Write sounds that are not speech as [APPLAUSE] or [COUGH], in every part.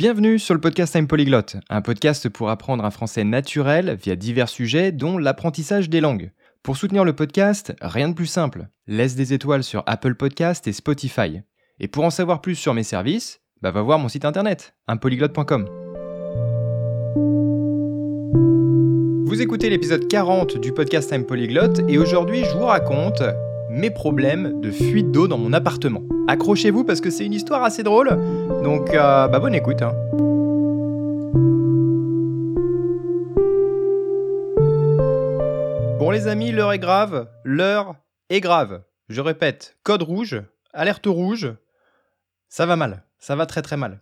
Bienvenue sur le podcast Time Polyglot, un podcast pour apprendre un français naturel via divers sujets dont l'apprentissage des langues. Pour soutenir le podcast, rien de plus simple. Laisse des étoiles sur Apple Podcast et Spotify. Et pour en savoir plus sur mes services, bah va voir mon site internet, unpolyglot.com. Vous écoutez l'épisode 40 du podcast Time Polyglot et aujourd'hui je vous raconte mes problèmes de fuite d'eau dans mon appartement. Accrochez-vous parce que c'est une histoire assez drôle, donc euh, bah bonne écoute. Hein. Bon les amis, l'heure est grave, l'heure est grave. Je répète, code rouge, alerte rouge, ça va mal, ça va très très mal.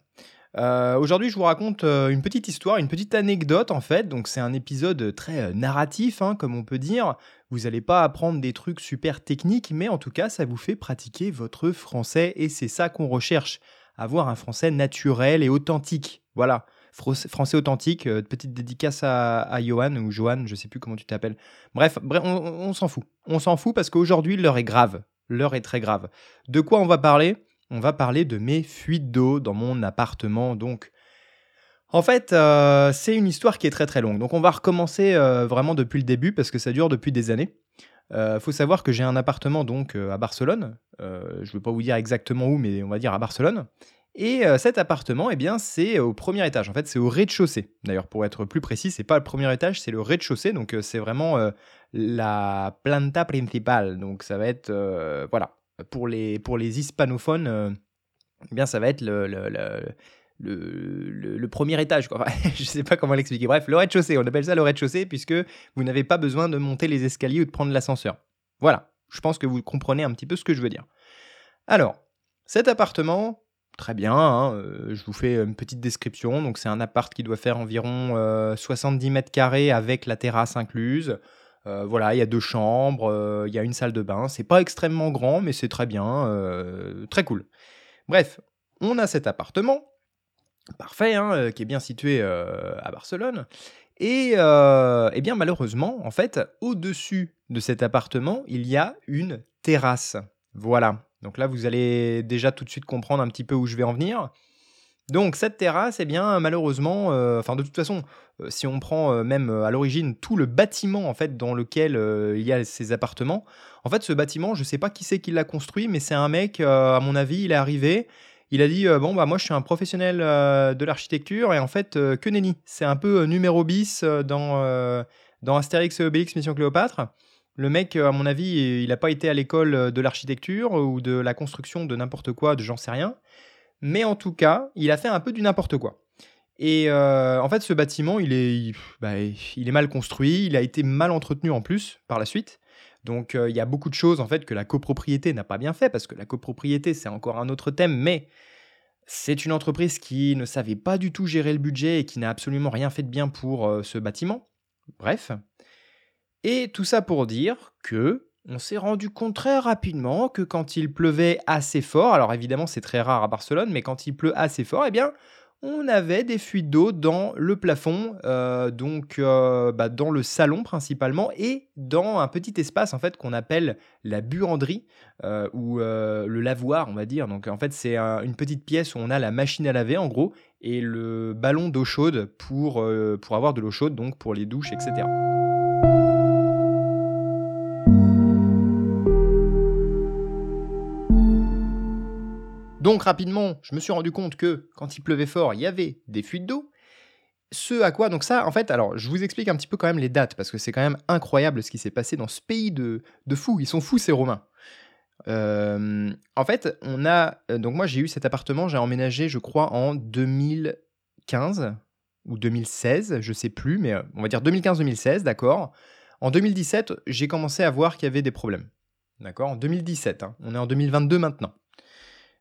Euh, aujourd'hui, je vous raconte euh, une petite histoire, une petite anecdote en fait. Donc, c'est un épisode très euh, narratif, hein, comme on peut dire. Vous n'allez pas apprendre des trucs super techniques, mais en tout cas, ça vous fait pratiquer votre français et c'est ça qu'on recherche. Avoir un français naturel et authentique. Voilà. Français authentique, petite dédicace à, Johan ou Johan, je sais plus comment tu t'appelles. Bref, bref on s'en fout. On s'en fout parce qu'aujourd'hui, l'heure est grave. L'heure est très grave. De quoi on va parler? On va parler de mes fuites d'eau dans mon appartement. Donc, en fait, euh, c'est une histoire qui est très très longue. Donc, on va recommencer euh, vraiment depuis le début parce que ça dure depuis des années. Il euh, faut savoir que j'ai un appartement donc à Barcelone. je ne veux pas vous dire exactement où, mais on va dire à Barcelone. Et cet appartement, eh bien, c'est au premier étage. En fait, c'est au rez-de-chaussée. D'ailleurs, pour être plus précis, c'est pas le premier étage, c'est le rez-de-chaussée. Donc, c'est vraiment la planta principale. Donc, ça va être voilà, pour les, pour les hispanophones, euh, eh bien, ça va être le, le, le, premier étage. [LAUGHS] Je ne sais pas comment l'expliquer. Bref, le rez-de-chaussée, on appelle ça le rez-de-chaussée puisque vous n'avez pas besoin de monter les escaliers ou de prendre l'ascenseur. Voilà, je pense que vous comprenez un petit peu ce que je veux dire. Alors, cet appartement, très bien, hein, euh, je vous fais une petite description. Donc, c'est un appart qui doit faire environ 70 euh, mètres carrés avec la terrasse incluse. Euh, voilà, il y a deux chambres, euh, il y a une salle de bain. C'est pas extrêmement grand, mais c'est très bien, euh, très cool. Bref, on a cet appartement, parfait, hein, qui est bien situé à Barcelone. Et eh bien malheureusement, en fait, au-dessus de cet appartement, il y a une terrasse. Voilà. Donc là, vous allez déjà tout de suite comprendre un petit peu où je vais en venir. Donc cette terrasse, eh bien malheureusement, euh, de toute façon, euh, si on prend euh, même à l'origine tout le bâtiment en fait dans lequel il y a ces appartements, en fait ce bâtiment, je sais pas qui c'est qui l'a construit, mais c'est un mec, à mon avis, il est arrivé, il a dit bon bah moi je suis un professionnel de l'architecture et en fait que nenni, c'est un peu numéro bis dans dans Astérix et Obélix Mission Cléopâtre. Le mec, à mon avis, il n'a pas été à l'école de l'architecture ou de la construction de n'importe quoi, de j'en sais rien mais en tout cas, il a fait un peu du n'importe quoi. Et euh, en fait, ce bâtiment, il est, bah, il, est mal construit, il a été mal entretenu en plus par la suite. Donc, euh, il y a beaucoup de choses en fait que la copropriété n'a pas bien fait, parce que la copropriété, c'est encore un autre thème, mais c'est une entreprise qui ne savait pas du tout gérer le budget et qui n'a absolument rien fait de bien pour euh, ce bâtiment. Bref. Et tout ça pour dire que on s'est rendu compte très rapidement que quand il pleuvait assez fort, alors évidemment c'est très rare à Barcelone, mais quand il pleut assez fort, eh bien on avait des fuites d'eau dans le plafond, euh, donc euh, bah, dans le salon principalement, et dans un petit espace en fait qu'on appelle la buanderie euh, ou le lavoir, on va dire. Donc en fait c'est une petite pièce où on a la machine à laver en gros et le ballon d'eau chaude pour, pour avoir de l'eau chaude, donc pour les douches, etc. Donc rapidement, je me suis rendu compte que quand il pleuvait fort, il y avait des fuites d'eau. Ce à quoi, donc ça, en fait, alors je vous explique un petit peu quand même les dates, parce que c'est quand même incroyable ce qui s'est passé dans ce pays de, de fous. Ils sont fous, ces Romains. Euh, en fait, on a. Euh, donc moi, j'ai eu cet appartement, j'ai emménagé, je crois, en 2015 ou 2016, je sais plus, mais euh, on va dire 2015-2016, d'accord? En 2017, j'ai commencé à voir qu'il y avait des problèmes. D'accord? En 2017, hein. on est en 2022 maintenant.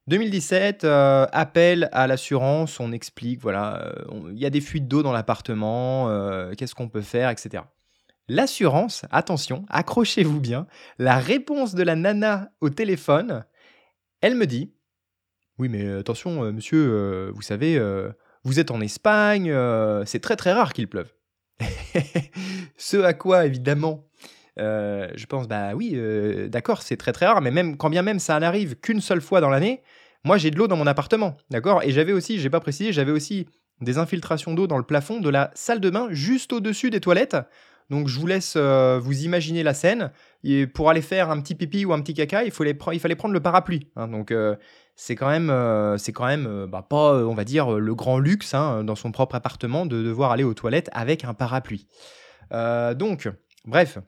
2017, euh, appel à l'assurance, on explique, voilà, euh, il y a des fuites d'eau dans l'appartement, euh, qu'est-ce qu'on peut faire, etc. L'assurance, attention, accrochez-vous bien, la réponse de la nana au téléphone, elle me dit, oui mais attention monsieur, vous savez, vous êtes en Espagne, c'est très très rare qu'il pleuve. [LAUGHS] Ce à quoi, évidemment, je pense, bah oui, d'accord, c'est très très rare, mais même quand bien même ça n'arrive qu'une seule fois dans l'année, moi j'ai de l'eau dans mon appartement, d'accord? Et j'avais aussi, j'ai pas précisé, j'avais aussi des infiltrations d'eau dans le plafond de la salle de bain juste au-dessus des toilettes. Donc je vous laisse euh, vous imaginer la scène. Et pour aller faire un petit pipi ou un petit caca, il, fallait, prendre le parapluie. Hein. donc euh, c'est quand même, euh, c'est quand même bah, pas, on va dire, le grand luxe hein, dans son propre appartement de devoir aller aux toilettes avec un parapluie. donc, bref,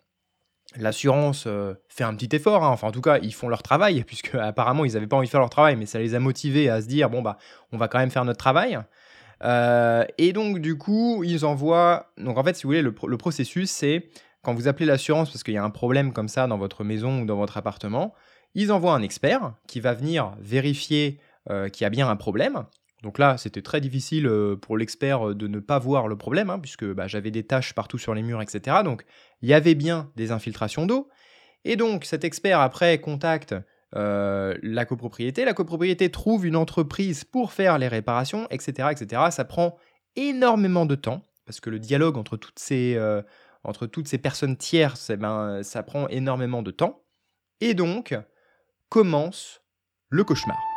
L'assurance fait un petit effort, hein. enfin en tout cas ils font leur travail, [LAUGHS] puisque apparemment ils n'avaient pas envie de faire leur travail, mais ça les a motivés à se dire bon bah on va quand même faire notre travail. Euh, et donc, du coup, ils envoient. Donc, en fait, si vous voulez, le, processus, c'est quand vous appelez l'assurance parce qu'il y a un problème comme ça dans votre maison ou dans votre appartement, ils envoient un expert qui va venir vérifier euh, qu'il y a bien un problème. Donc là, c'était très difficile euh, pour l'expert de ne pas voir le problème, hein, puisque bah, j'avais des taches partout sur les murs, etc. Donc, il y avait bien des infiltrations d'eau. Et donc, cet expert, après, contacte euh, la copropriété. La copropriété trouve une entreprise pour faire les réparations, etc., etc. Ça prend énormément de temps parce que le dialogue entre toutes ces, euh, entre toutes ces personnes tierces, eh ben, ça prend énormément de temps. Et donc commence le cauchemar.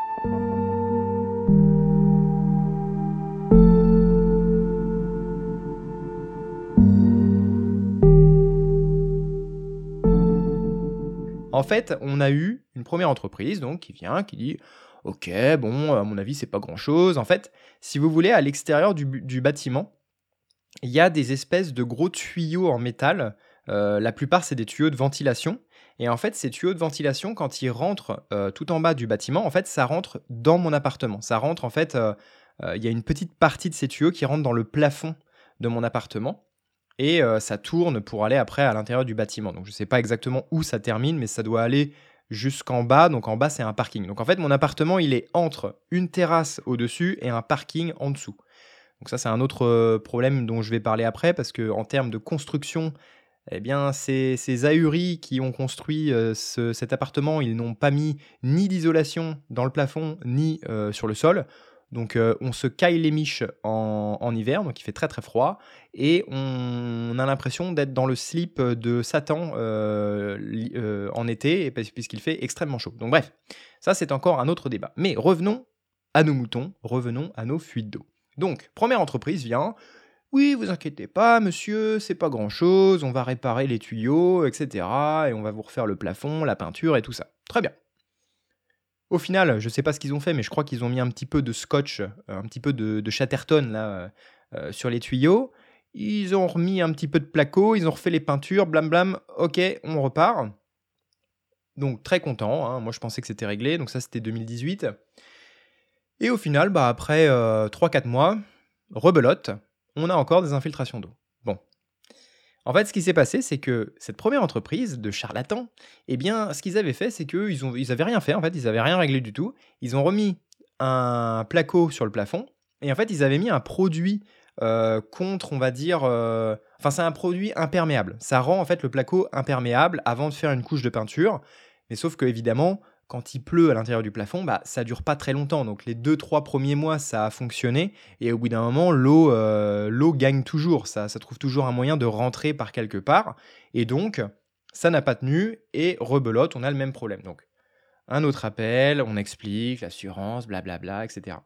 En fait, on a eu une première entreprise donc qui vient, qui dit Ok, bon, à mon avis, c'est pas grand chose. En fait, si vous voulez, à l'extérieur du, bâtiment, il y a des espèces de gros tuyaux en métal. Euh, la plupart, c'est des tuyaux de ventilation. Et en fait, ces tuyaux de ventilation, quand ils rentrent euh, tout en bas du bâtiment, en fait, ça rentre dans mon appartement. Ça rentre, en fait, euh, il y a une petite partie de ces tuyaux qui rentre dans le plafond de mon appartement et euh, ça tourne pour aller après à l'intérieur du bâtiment. Donc je ne sais pas exactement où ça termine, mais ça doit aller jusqu'en bas. Donc en bas, c'est un parking. Donc en fait, mon appartement, il est entre une terrasse au-dessus et un parking en dessous. Donc ça, c'est un autre euh, problème dont je vais parler après, parce que en termes de construction, eh bien, ces, ces ahuris qui ont construit euh, cet appartement, ils n'ont pas mis ni d'isolation dans le plafond, ni sur le sol. Donc euh, on se caille les miches en, hiver, donc il fait très très froid, et on, a l'impression d'être dans le slip de Satan euh, euh, en été, puisqu'il fait extrêmement chaud. Donc bref, ça c'est encore un autre débat. Mais revenons à nos moutons, revenons à nos fuites d'eau. Donc, première entreprise vient, oui, vous inquiétez pas, monsieur, c'est pas grand chose, on va réparer les tuyaux, etc. Et on va vous refaire le plafond, la peinture et tout ça. Très bien. Au final, je ne sais pas ce qu'ils ont fait, mais je crois qu'ils ont mis un petit peu de scotch, euh, un petit peu de, Chatterton là, euh, euh, sur les tuyaux. Ils ont remis un petit peu de placo, ils ont refait les peintures, blam blam, ok, on repart. Donc très content, hein. moi je pensais que c'était réglé, donc ça c'était 2018. Et au final, bah, après 3-4 mois, rebelote, on a encore des infiltrations d'eau. En fait, ce qui s'est passé, c'est que cette première entreprise de charlatans, eh bien, ce qu'ils avaient fait, c'est qu'ils n'avaient ils rien fait, en fait, ils n'avaient rien réglé du tout. Ils ont remis un placo sur le plafond, et en fait, ils avaient mis un produit euh, contre, on va dire... Euh, enfin, c'est un produit imperméable. Ça rend, en fait, le placo imperméable avant de faire une couche de peinture. Mais sauf que, évidemment, quand il pleut à l'intérieur du plafond, bah, ça dure pas très longtemps. Donc les deux, trois premiers mois, ça a fonctionné. Et au bout d'un moment, l'eau euh, l'eau gagne toujours. Ça, ça trouve toujours un moyen de rentrer par quelque part. Et donc, ça n'a pas tenu. Et rebelote, on a le même problème. Donc, un autre appel, on explique l'assurance, blablabla, etc.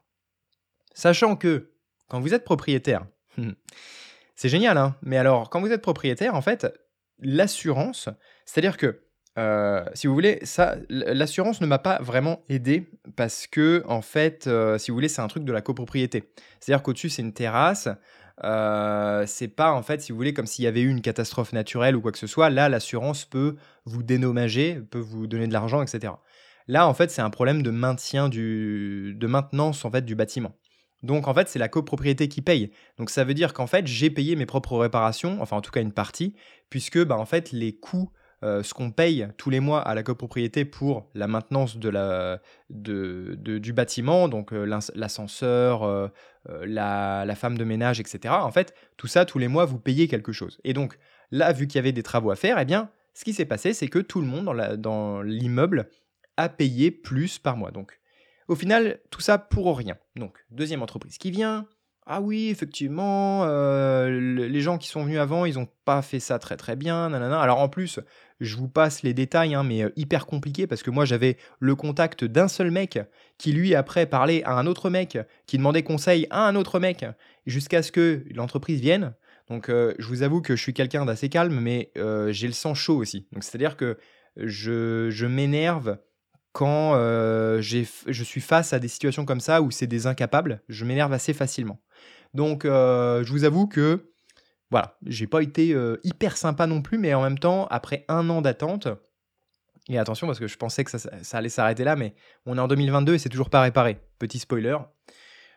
Sachant que quand vous êtes propriétaire, c'est génial, hein mais alors, quand vous êtes propriétaire, en fait, l'assurance, c'est-à-dire que euh, si vous voulez, ça, l'assurance ne m'a pas vraiment aidé parce que, en fait, euh, si vous voulez, c'est un truc de la copropriété. C'est-à-dire qu'au-dessus, c'est une terrasse. Euh, c'est pas, en fait, si vous voulez, comme s'il y avait eu une catastrophe naturelle ou quoi que ce soit. Là, l'assurance peut vous dénommager, peut vous donner de l'argent, etc. Là, en fait, c'est un problème de maintien du, de maintenance en fait du bâtiment. Donc en fait, c'est la copropriété qui paye. Donc ça veut dire qu'en fait, j'ai payé mes propres réparations, enfin en tout cas une partie, puisque bah, en fait les coûts euh, ce qu'on paye tous les mois à la copropriété pour la maintenance de la, de, du bâtiment, donc euh, l'ascenseur, euh, la, femme de ménage, etc. En fait, tout ça, tous les mois, vous payez quelque chose. Et donc, là, vu qu'il y avait des travaux à faire, eh bien, ce qui s'est passé, c'est que tout le monde dans l'immeuble a payé plus par mois. Donc, au final, tout ça pour rien. Donc, deuxième entreprise qui vient, ah oui, effectivement, les gens qui sont venus avant, ils n'ont pas fait ça très très bien. Nanana. Alors en plus, je vous passe les détails, hein, mais hyper compliqué parce que moi j'avais le contact d'un seul mec qui lui après parlait à un autre mec, qui demandait conseil à un autre mec, jusqu'à ce que l'entreprise vienne. Donc je vous avoue que je suis quelqu'un d'assez calme, mais j'ai le sang chaud aussi. Donc c'est-à-dire que je, je m'énerve quand je suis face à des situations comme ça où c'est des incapables. Je m'énerve assez facilement. Donc je vous avoue que voilà, j'ai pas été hyper sympa non plus, mais en même temps, après un an d'attente, et attention parce que je pensais que ça, allait s'arrêter là, mais on est en 2022 et c'est toujours pas réparé. Petit spoiler.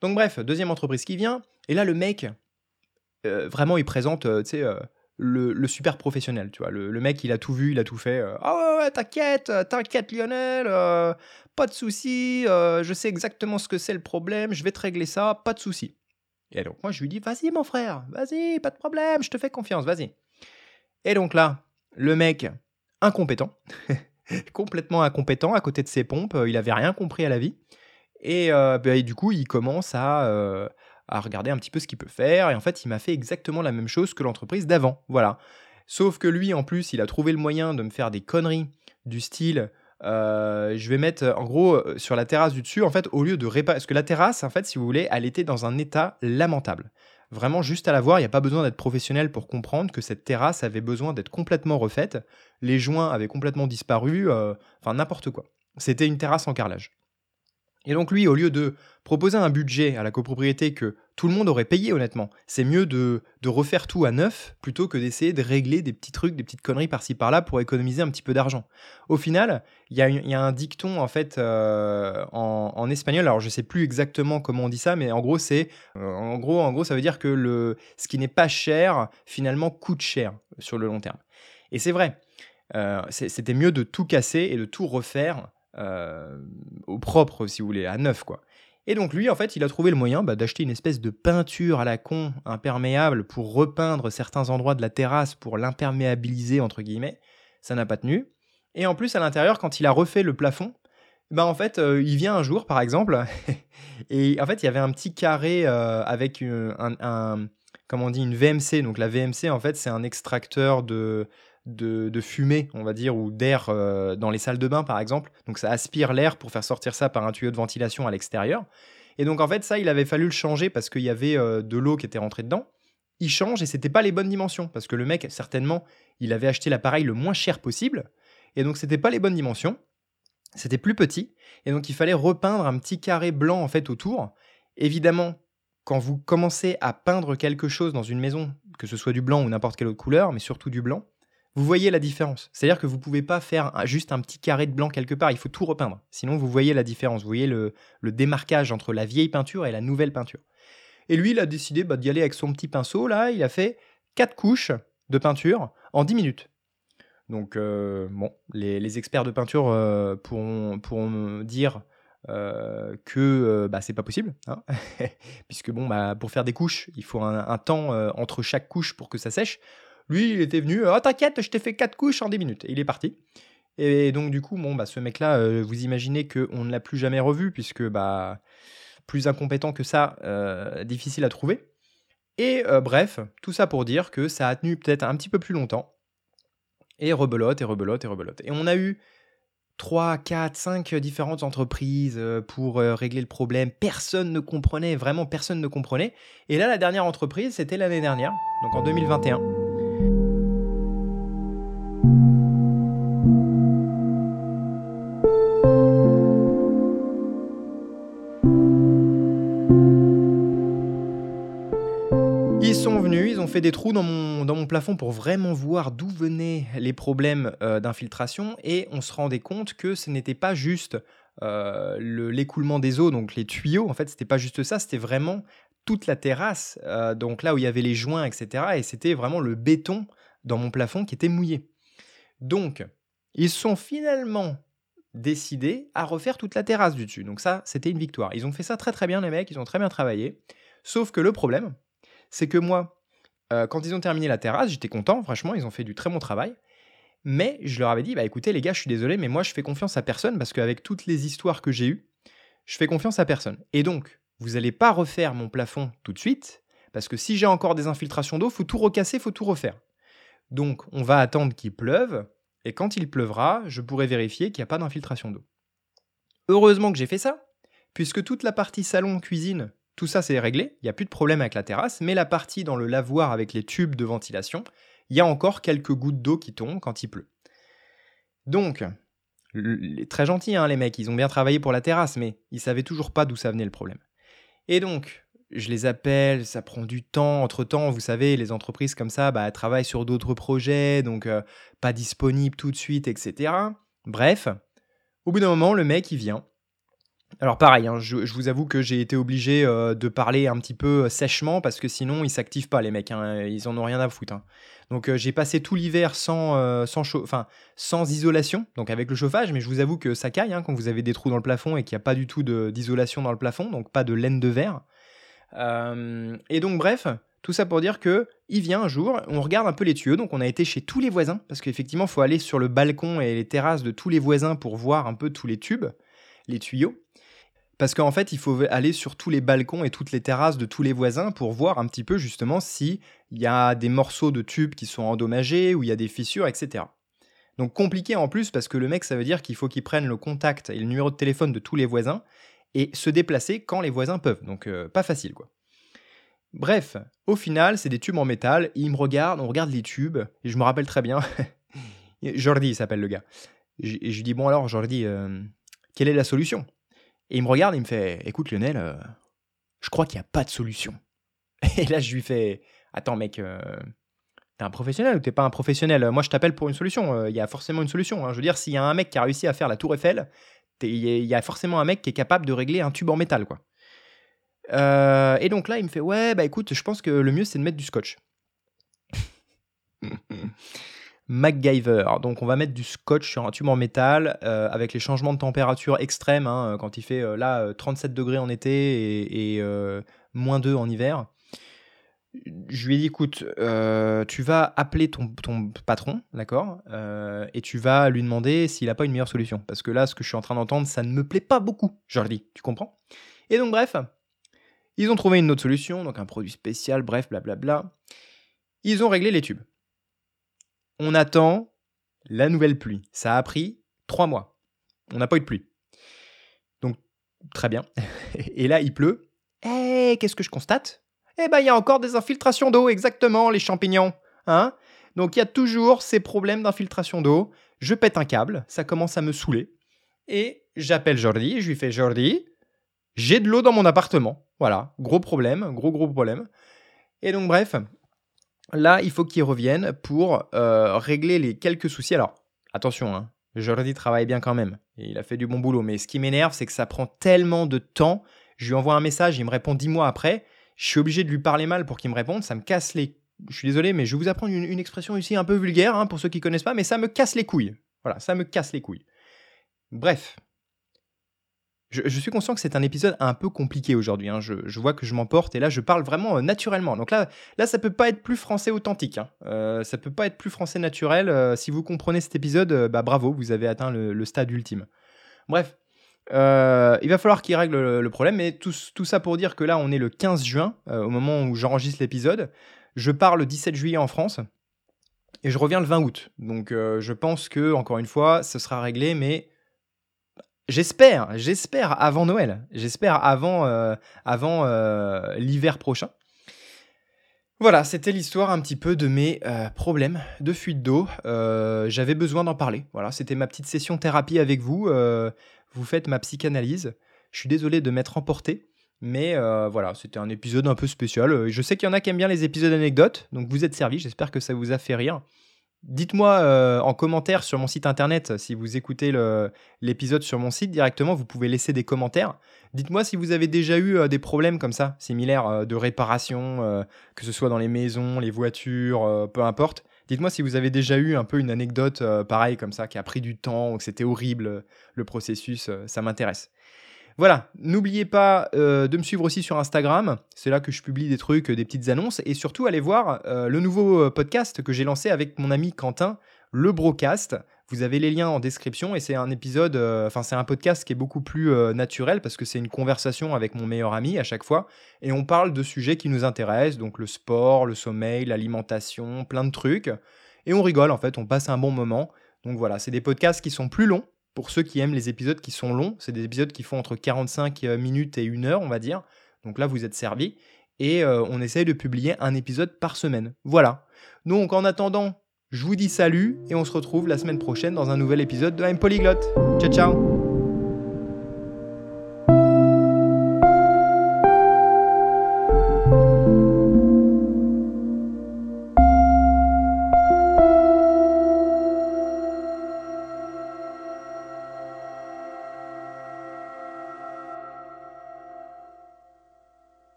Donc bref, deuxième entreprise qui vient, et là le mec, vraiment il présente, sais, le, super professionnel, tu vois. Le, mec, il a tout vu, il a tout fait. ah ouais, t'inquiète, t'inquiète Lionel, pas de souci, je sais exactement ce que c'est le problème, je vais te régler ça, pas de souci. Et donc moi je lui dis, vas-y mon frère, vas-y, pas de problème, je te fais confiance, vas-y. Et donc là, le mec, incompétent, [LAUGHS] complètement incompétent à côté de ses pompes, il avait rien compris à la vie. Et, euh, bah, du coup, il commence à, euh, à regarder un petit peu ce qu'il peut faire. Et en fait, il m'a fait exactement la même chose que l'entreprise d'avant. Voilà. Sauf que lui, en plus, il a trouvé le moyen de me faire des conneries du style euh, je vais mettre, en gros, euh, sur la terrasse du dessus, en fait, au lieu de réparer. Parce que la terrasse, en fait, si vous voulez, elle était dans un état lamentable. Vraiment, juste à la voir, il n'y a pas besoin d'être professionnel pour comprendre que cette terrasse avait besoin d'être complètement refaite. Les joints avaient complètement disparu, euh, enfin n'importe quoi. C'était une terrasse en carrelage. Et donc lui, au lieu de proposer un budget à la copropriété que tout le monde aurait payé honnêtement, c'est mieux de, refaire tout à neuf plutôt que d'essayer de régler des petits trucs, des petites conneries par-ci par-là pour économiser un petit peu d'argent. Au final, il y, a un dicton en fait euh, en, espagnol, alors je sais plus exactement comment on dit ça, mais en gros c'est, euh, en gros, en gros ça veut dire que le, ce qui n'est pas cher finalement coûte cher sur le long terme. Et c'est vrai, euh, c'était mieux de tout casser et de tout refaire au propre, si vous voulez, à neuf, quoi. Et donc lui, en fait, il a trouvé le moyen bah, d'acheter une espèce de peinture à la con imperméable pour repeindre certains endroits de la terrasse pour l'imperméabiliser, entre guillemets. Ça n'a pas tenu. Et en plus, à l'intérieur, quand il a refait le plafond, bah en fait, euh, il vient un jour, par exemple, [LAUGHS] et en fait, il y avait un petit carré euh, avec un, comment on dit, une VMC. Donc la VMC, en fait, c'est un extracteur de, de, fumée, on va dire, ou d'air euh, dans les salles de bain, par exemple. Donc ça aspire l'air pour faire sortir ça par un tuyau de ventilation à l'extérieur. Et donc en fait, ça, il avait fallu le changer parce qu'il y avait euh, de l'eau qui était rentrée dedans. Il change et c'était pas les bonnes dimensions parce que le mec, certainement, il avait acheté l'appareil le moins cher possible. Et donc c'était pas les bonnes dimensions. C'était plus petit. Et donc il fallait repeindre un petit carré blanc en fait autour. Évidemment, quand vous commencez à peindre quelque chose dans une maison, que ce soit du blanc ou n'importe quelle autre couleur, mais surtout du blanc, vous voyez la différence. C'est-à-dire que vous ne pouvez pas faire juste un petit carré de blanc quelque part, il faut tout repeindre. Sinon, vous voyez la différence, vous voyez le, démarquage entre la vieille peinture et la nouvelle peinture. Et lui, il a décidé bah, d'y aller avec son petit pinceau, là, il a fait quatre couches de peinture en 10 minutes. Donc, euh, bon, les, experts de peinture euh, pourront, dire euh, que bah, c'est pas possible, hein [LAUGHS] puisque bon, bah, pour faire des couches, il faut un temps entre chaque couche pour que ça sèche. Lui, il était venu, oh t'inquiète, je t'ai fait quatre couches en 10 minutes. Et il est parti. Et donc, du coup, bon, bah, ce mec-là, euh, vous imaginez qu'on ne l'a plus jamais revu, puisque, bah, plus incompétent que ça, euh, difficile à trouver. Et euh, bref, tout ça pour dire que ça a tenu peut-être un petit peu plus longtemps. Et rebelote, et rebelote, et rebelote. Et on a eu 3, 4, 5 différentes entreprises pour régler le problème. Personne ne comprenait, vraiment personne ne comprenait. Et là, la dernière entreprise, c'était l'année dernière, donc en 2021. Fait des trous dans mon, dans mon plafond pour vraiment voir d'où venaient les problèmes euh, d'infiltration et on se rendait compte que ce n'était pas juste euh, l'écoulement des eaux, donc les tuyaux, en fait, c'était pas juste ça, c'était vraiment toute la terrasse, euh, donc là où il y avait les joints, etc. Et c'était vraiment le béton dans mon plafond qui était mouillé. Donc, ils sont finalement décidés à refaire toute la terrasse du dessus. Donc ça, c'était une victoire. Ils ont fait ça très très bien les mecs, ils ont très bien travaillé. Sauf que le problème, c'est que moi, euh, quand ils ont terminé la terrasse, j'étais content, franchement, ils ont fait du très bon travail. Mais je leur avais dit, bah écoutez les gars, je suis désolé, mais moi je fais confiance à personne parce qu'avec toutes les histoires que j'ai eues, je fais confiance à personne. Et donc, vous n'allez pas refaire mon plafond tout de suite, parce que si j'ai encore des infiltrations d'eau, faut tout recasser, faut tout refaire. Donc, on va attendre qu'il pleuve, Et quand il pleuvra, je pourrai vérifier qu'il n'y a pas d'infiltration d'eau. Heureusement que j'ai fait ça, puisque toute la partie salon-cuisine, tout ça c'est réglé, il n'y a plus de problème avec la terrasse, mais la partie dans le lavoir avec les tubes de ventilation, il y a encore quelques gouttes d'eau qui tombent quand il pleut. Donc, très gentils hein, les mecs, ils ont bien travaillé pour la terrasse, mais ils savaient toujours pas d'où ça venait le problème. Et donc, je les appelle, ça prend du temps. Entre-temps, vous savez, les entreprises comme ça, bah, travaillent sur d'autres projets, donc euh, pas disponibles tout de suite, etc. Bref, au bout d'un moment, le mec, il vient. Alors pareil, hein, je, vous avoue que j'ai été obligé euh, de parler un petit peu euh, sèchement parce que sinon ils s'activent pas les mecs, hein, ils en ont rien à foutre. Hein. Donc j'ai passé tout l'hiver sans, sans, sans isolation, donc avec le chauffage, mais je vous avoue que ça caille quand vous avez des trous dans le plafond et qu'il n'y a pas du tout d'isolation dans le plafond, donc pas de laine de verre. Euh, et donc, bref, tout ça pour dire que il vient un jour, on regarde un peu les tuyaux, donc on a été chez tous les voisins, parce qu'effectivement, il faut aller sur le balcon et les terrasses de tous les voisins pour voir un peu tous les tubes, les tuyaux. Parce qu'en fait, il faut aller sur tous les balcons et toutes les terrasses de tous les voisins pour voir un petit peu justement s'il y a des morceaux de tubes qui sont endommagés ou il y a des fissures, etc. Donc compliqué en plus parce que le mec, ça veut dire qu'il faut qu'il prenne le contact et le numéro de téléphone de tous les voisins et se déplacer quand les voisins peuvent. Donc euh, pas facile quoi. Bref, au final, c'est des tubes en métal. Il me regarde, on regarde les tubes, et je me rappelle très bien. [LAUGHS] Jordi, il s'appelle le gars. Et je lui dis Bon, alors, Jordi, euh, quelle est la solution? Et il me regarde, il me fait Écoute, Lionel, euh, je crois qu'il n'y a pas de solution. [LAUGHS] Et là, je lui fais Attends, mec, t'es un professionnel ou t'es pas un professionnel? Moi, je t'appelle pour une solution. Il y a forcément une solution. Hein. Je veux dire, s'il y a un mec qui a réussi à faire la Tour Eiffel, il y, a forcément un mec qui est capable de régler un tube en métal, quoi. Euh, et donc là, il me fait Ouais, bah écoute, je pense que le mieux, c'est de mettre du scotch. [LAUGHS] MacGyver. Donc, on va mettre du scotch sur un tube en métal euh, avec les changements de température extrêmes. Hein, quand il fait euh, là 37 degrés en été et, moins 2 en hiver je lui ai dit, écoute, euh, tu vas appeler ton, patron, d'accord euh, Et tu vas lui demander s'il n'a pas une meilleure solution. Parce que là, ce que je suis en train d'entendre, ça ne me plaît pas beaucoup, Jordi, tu comprends? Et donc, bref, ils ont trouvé une autre solution, donc un produit spécial, bref, blablabla. Ils ont réglé les tubes. On attend la nouvelle pluie. Ça a pris trois mois. On n'a pas eu de pluie. Donc, très bien. [LAUGHS] Et là, il pleut. Et qu'est-ce que je constate? Eh ben, il y a encore des infiltrations d'eau, exactement, les champignons. Hein? Donc, il y a toujours ces problèmes d'infiltration d'eau. Je pète un câble, ça commence à me saouler. Et j'appelle Jordi, je lui fais Jordi, j'ai de l'eau dans mon appartement. Voilà, gros problème, gros gros problème. Et donc, bref, là, il faut qu'il revienne pour euh, régler les quelques soucis. Alors, attention, hein, Jordi travaille bien quand même. il a fait du bon boulot. Mais ce qui m'énerve, c'est que ça prend tellement de temps. Je lui envoie un message, il me répond dix mois après. Je suis obligé de lui parler mal pour qu'il me réponde. Ça me casse les. Je suis désolé, mais je vais vous apprendre une, expression ici un peu vulgaire hein, pour ceux qui connaissent pas, mais ça me casse les couilles. Voilà, ça me casse les couilles. Bref. Je, suis conscient que c'est un épisode un peu compliqué aujourd'hui. Hein. Je, vois que je m'emporte et là, je parle vraiment euh, naturellement. Donc là, là, ça peut pas être plus français authentique. Hein. Euh, ça peut pas être plus français naturel. Euh, si vous comprenez cet épisode, bah bravo, vous avez atteint le stade ultime. Bref, euh, il va falloir qu'il règle le, problème, mais tout, ça pour dire que là, on est le 15 juin, euh, au moment où j'enregistre l'épisode. Je pars le 17 juillet en France et je reviens le 20 août. Donc, euh, je pense que, encore une fois, ce sera réglé, mais j'espère, j'espère avant Noël, j'espère avant, avant l'hiver prochain. Voilà, c'était l'histoire un petit peu de mes problèmes de fuite d'eau. J'avais besoin d'en parler. Voilà, c'était ma petite session thérapie avec vous vous faites ma psychanalyse. Je suis désolé de m'être emporté, mais euh, voilà, c'était un épisode un peu spécial. Euh, je sais qu'il y en a qui aiment bien les épisodes anecdotes, donc vous êtes servis, j'espère que ça vous a fait rire. Dites-moi euh, en commentaire sur mon site internet, si vous écoutez l'épisode sur mon site directement, vous pouvez laisser des commentaires. Dites-moi si vous avez déjà eu des problèmes comme ça, similaires de réparation, que ce soit dans les maisons, les voitures, peu importe. Dites-moi si vous avez déjà eu un peu une anecdote euh, pareille comme ça, qui a pris du temps, ou que c'était horrible euh, le processus, euh, ça m'intéresse. Voilà, n'oubliez pas de me suivre aussi sur Instagram, c'est là que je publie des trucs, des petites annonces, et surtout allez voir le nouveau podcast que j'ai lancé avec mon ami Quentin, le Brocast. Vous avez les liens en description et c'est un épisode, euh, enfin c'est un podcast qui est beaucoup plus euh, naturel parce que c'est une conversation avec mon meilleur ami à chaque fois et on parle de sujets qui nous intéressent, donc le sport, le sommeil, l'alimentation, plein de trucs et on rigole en fait, on passe un bon moment. Donc voilà, c'est des podcasts qui sont plus longs. Pour ceux qui aiment les épisodes qui sont longs, c'est des épisodes qui font entre 45 minutes et 1 heure, on va dire. Donc là, vous êtes servi. Et on essaye de publier un épisode par semaine. Voilà. Donc en attendant, je vous dis salut et on se retrouve la semaine prochaine dans un nouvel épisode de I'm Polyglotte. Ciao ciao